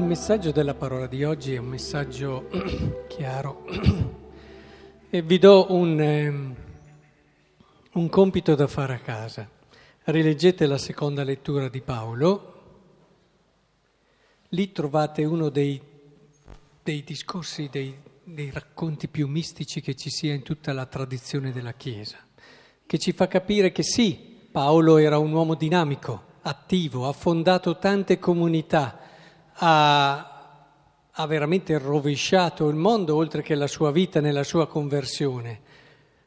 Il messaggio della parola di oggi è un messaggio chiaro e vi do un, eh, un, compito da fare a casa. Rileggete la seconda lettura di Paolo, lì trovate uno dei, dei discorsi, dei, dei racconti più mistici che ci sia in tutta la tradizione della Chiesa, che ci fa capire che sì, Paolo era un uomo dinamico, attivo, ha fondato tante comunità ha, ha veramente rovesciato il mondo oltre che la sua vita nella sua conversione.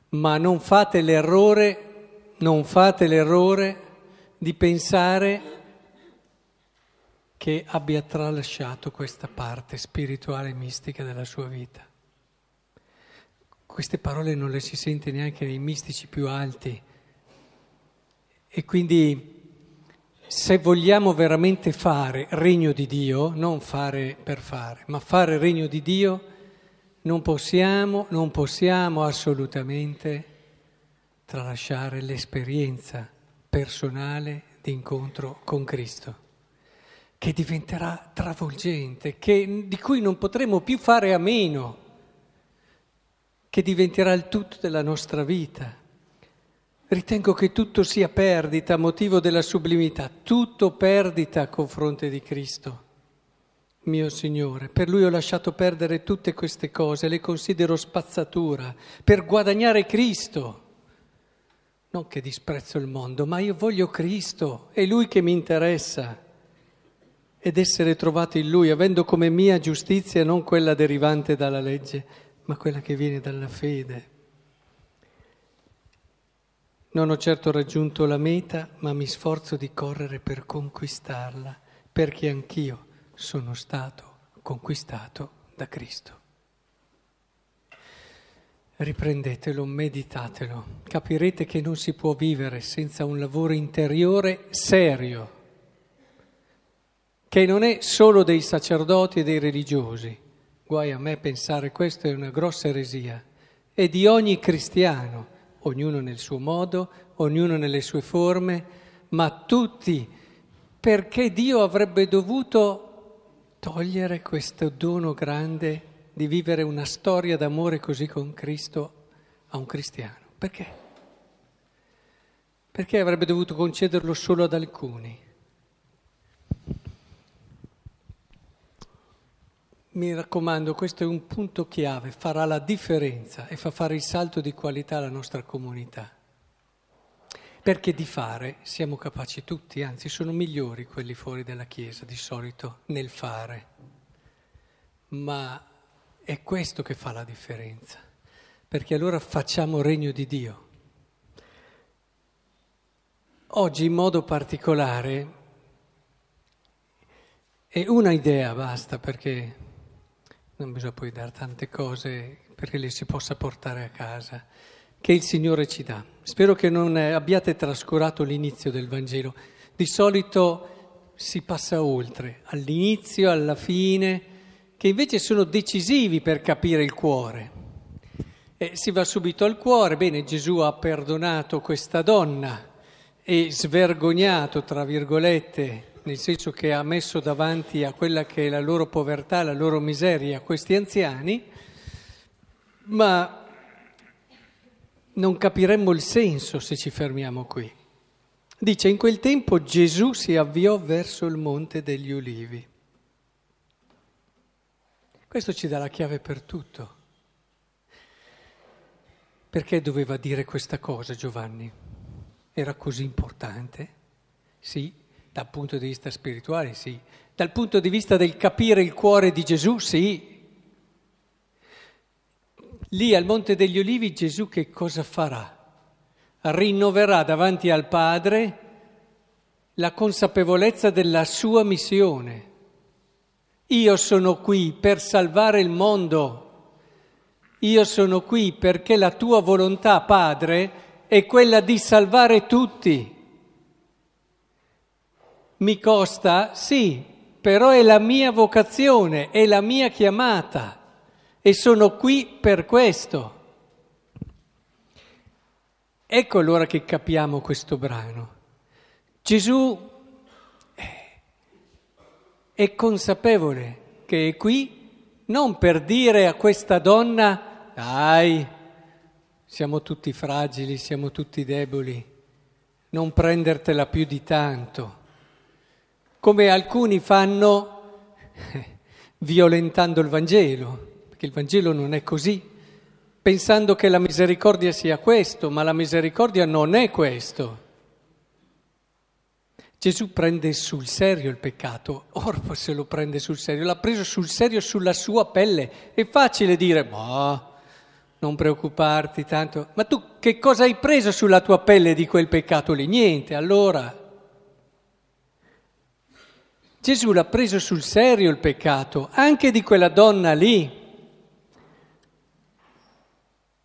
Ma non fate l'errore, non fate l'errore di pensare che abbia tralasciato questa parte spirituale e mistica della sua vita. Queste parole non le si sente neanche nei mistici più alti. E quindi se vogliamo veramente fare regno di Dio, non fare per fare, ma fare regno di Dio, non possiamo, non possiamo assolutamente tralasciare l'esperienza personale di incontro con Cristo, che diventerà travolgente, che, di cui non potremo più fare a meno, che diventerà il tutto della nostra vita. Ritengo che tutto sia perdita, motivo della sublimità, tutto perdita a confronto di Cristo, mio Signore. Per Lui ho lasciato perdere tutte queste cose, le considero spazzatura, per guadagnare Cristo. Non che disprezzo il mondo, ma io voglio Cristo, è Lui che mi interessa. Ed essere trovato in Lui, avendo come mia giustizia non quella derivante dalla legge, ma quella che viene dalla fede. Non ho certo raggiunto la meta, ma mi sforzo di correre per conquistarla, perché anch'io sono stato conquistato da Cristo. Riprendetelo, meditatelo, capirete che non si può vivere senza un lavoro interiore serio, che non è solo dei sacerdoti e dei religiosi. Guai a me pensare questo è una grossa eresia, è di ogni cristiano ognuno nel suo modo, ognuno nelle sue forme, ma tutti, perché Dio avrebbe dovuto togliere questo dono grande di vivere una storia d'amore così con Cristo a un cristiano. Perché? Perché avrebbe dovuto concederlo solo ad alcuni? Mi raccomando, questo è un punto chiave, farà la differenza e fa fare il salto di qualità alla nostra comunità. Perché di fare siamo capaci tutti, anzi sono migliori quelli fuori dalla Chiesa di solito nel fare. Ma è questo che fa la differenza, perché allora facciamo regno di Dio. Oggi in modo particolare, e una idea basta perché non bisogna poi dare tante cose perché le si possa portare a casa, che il Signore ci dà. Spero che non abbiate trascurato l'inizio del Vangelo. Di solito si passa oltre, all'inizio, alla fine, che invece sono decisivi per capire il cuore. E si va subito al cuore, bene, Gesù ha perdonato questa donna e svergognato, tra virgolette, nel senso che ha messo davanti a quella che è la loro povertà, la loro miseria, questi anziani, ma non capiremmo il senso se ci fermiamo qui. Dice, in quel tempo Gesù si avviò verso il monte degli ulivi. Questo ci dà la chiave per tutto. Perché doveva dire questa cosa Giovanni? Era così importante? Sì, dal punto di vista spirituale, sì. Dal punto di vista del capire il cuore di Gesù, sì. Lì al Monte degli Olivi Gesù che cosa farà? Rinnoverà davanti al Padre la consapevolezza della sua missione. Io sono qui per salvare il mondo. Io sono qui perché la tua volontà, Padre, è quella di salvare tutti. Mi costa? Sì, però è la mia vocazione, è la mia chiamata e sono qui per questo. Ecco allora che capiamo questo brano. Gesù eh, è consapevole che è qui non per dire a questa donna, dai, siamo tutti fragili, siamo tutti deboli, non prendertela più di tanto, come alcuni fanno violentando il Vangelo, perché il Vangelo non è così, pensando che la misericordia sia questo, ma la misericordia non è questo. Gesù prende sul serio il peccato, Orpo se lo prende sul serio, l'ha preso sul serio sulla sua pelle. È facile dire, ma non preoccuparti tanto, ma tu che cosa hai preso sulla tua pelle di quel peccato lì? Niente, allora. Gesù l'ha preso sul serio il peccato, anche di quella donna lì.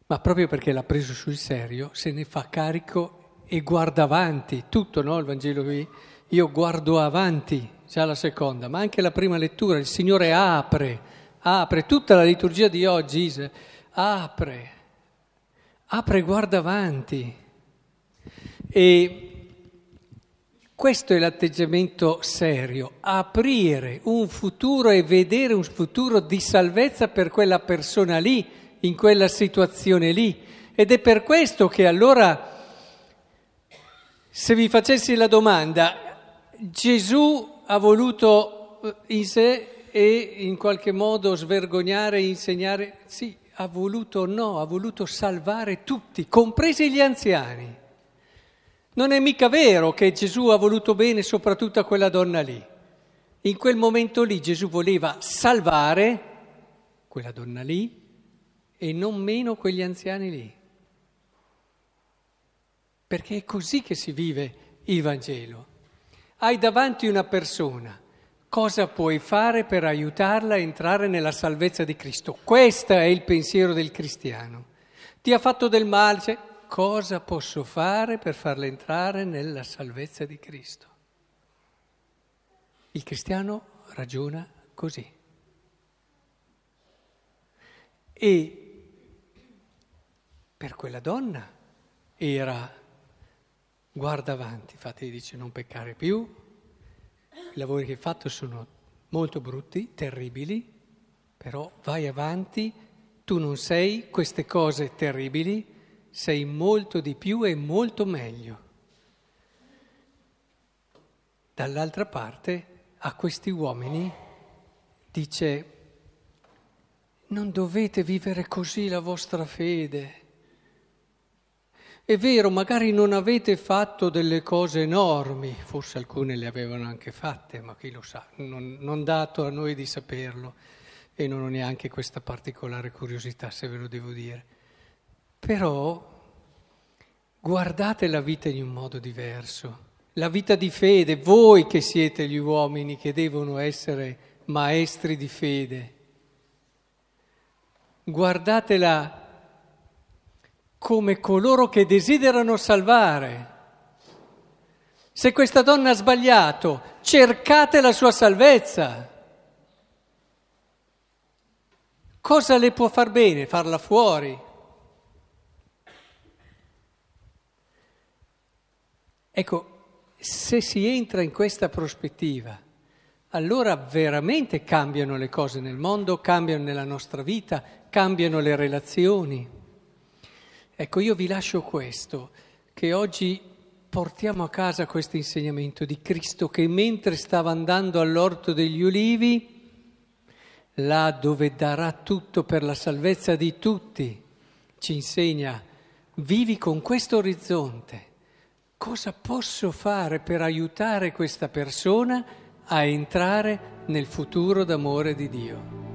Ma proprio perché l'ha preso sul serio, se ne fa carico e guarda avanti, tutto no, il Vangelo qui, io guardo avanti, già la seconda, ma anche la prima lettura, il Signore apre, apre, tutta la liturgia di oggi apre, apre e guarda avanti. E questo è l'atteggiamento serio, aprire un futuro e vedere un futuro di salvezza per quella persona lì, in quella situazione lì. Ed è per questo che allora se vi facessi la domanda, Gesù ha voluto eh, in sé e in qualche modo svergognare, insegnare, sì, ha voluto no, ha voluto salvare tutti, compresi gli anziani. Non è mica vero che Gesù ha voluto bene soprattutto a quella donna lì. In quel momento lì Gesù voleva salvare quella donna lì e non meno quegli anziani lì perché è così che si vive il Vangelo. Hai davanti una persona, cosa puoi fare per aiutarla a entrare nella salvezza di Cristo? Questo è il pensiero del cristiano. Ti ha fatto del male, cioè, cosa posso fare per farla entrare nella salvezza di Cristo? Il cristiano ragiona così. E per quella donna era guarda avanti, infatti dice non peccare più, i lavori che hai fatto sono molto brutti, terribili, però vai avanti, tu non sei queste cose terribili, sei molto di più e molto meglio. Dall'altra parte a questi uomini dice non dovete vivere così la vostra fede. È vero, magari non avete fatto delle cose enormi, forse alcune le avevano anche fatte, ma chi lo sa, non, non dato a noi di saperlo e non ho neanche questa particolare curiosità, se ve lo devo dire. Però guardate la vita in un modo diverso, la vita di fede, voi che siete gli uomini che devono essere maestri di fede. Guardatela come coloro che desiderano salvare. Se questa donna ha sbagliato, cercate la sua salvezza. Cosa le può far bene? Farla fuori. Ecco, se si entra in questa prospettiva, allora veramente cambiano le cose nel mondo, cambiano nella nostra vita, cambiano le relazioni. Ecco, io vi lascio questo, che oggi portiamo a casa questo insegnamento di Cristo che mentre stava andando all'orto degli ulivi, là dove darà tutto per la salvezza di tutti, ci insegna, vivi con questo orizzonte. Cosa posso fare per aiutare questa persona a entrare nel futuro d'amore di Dio?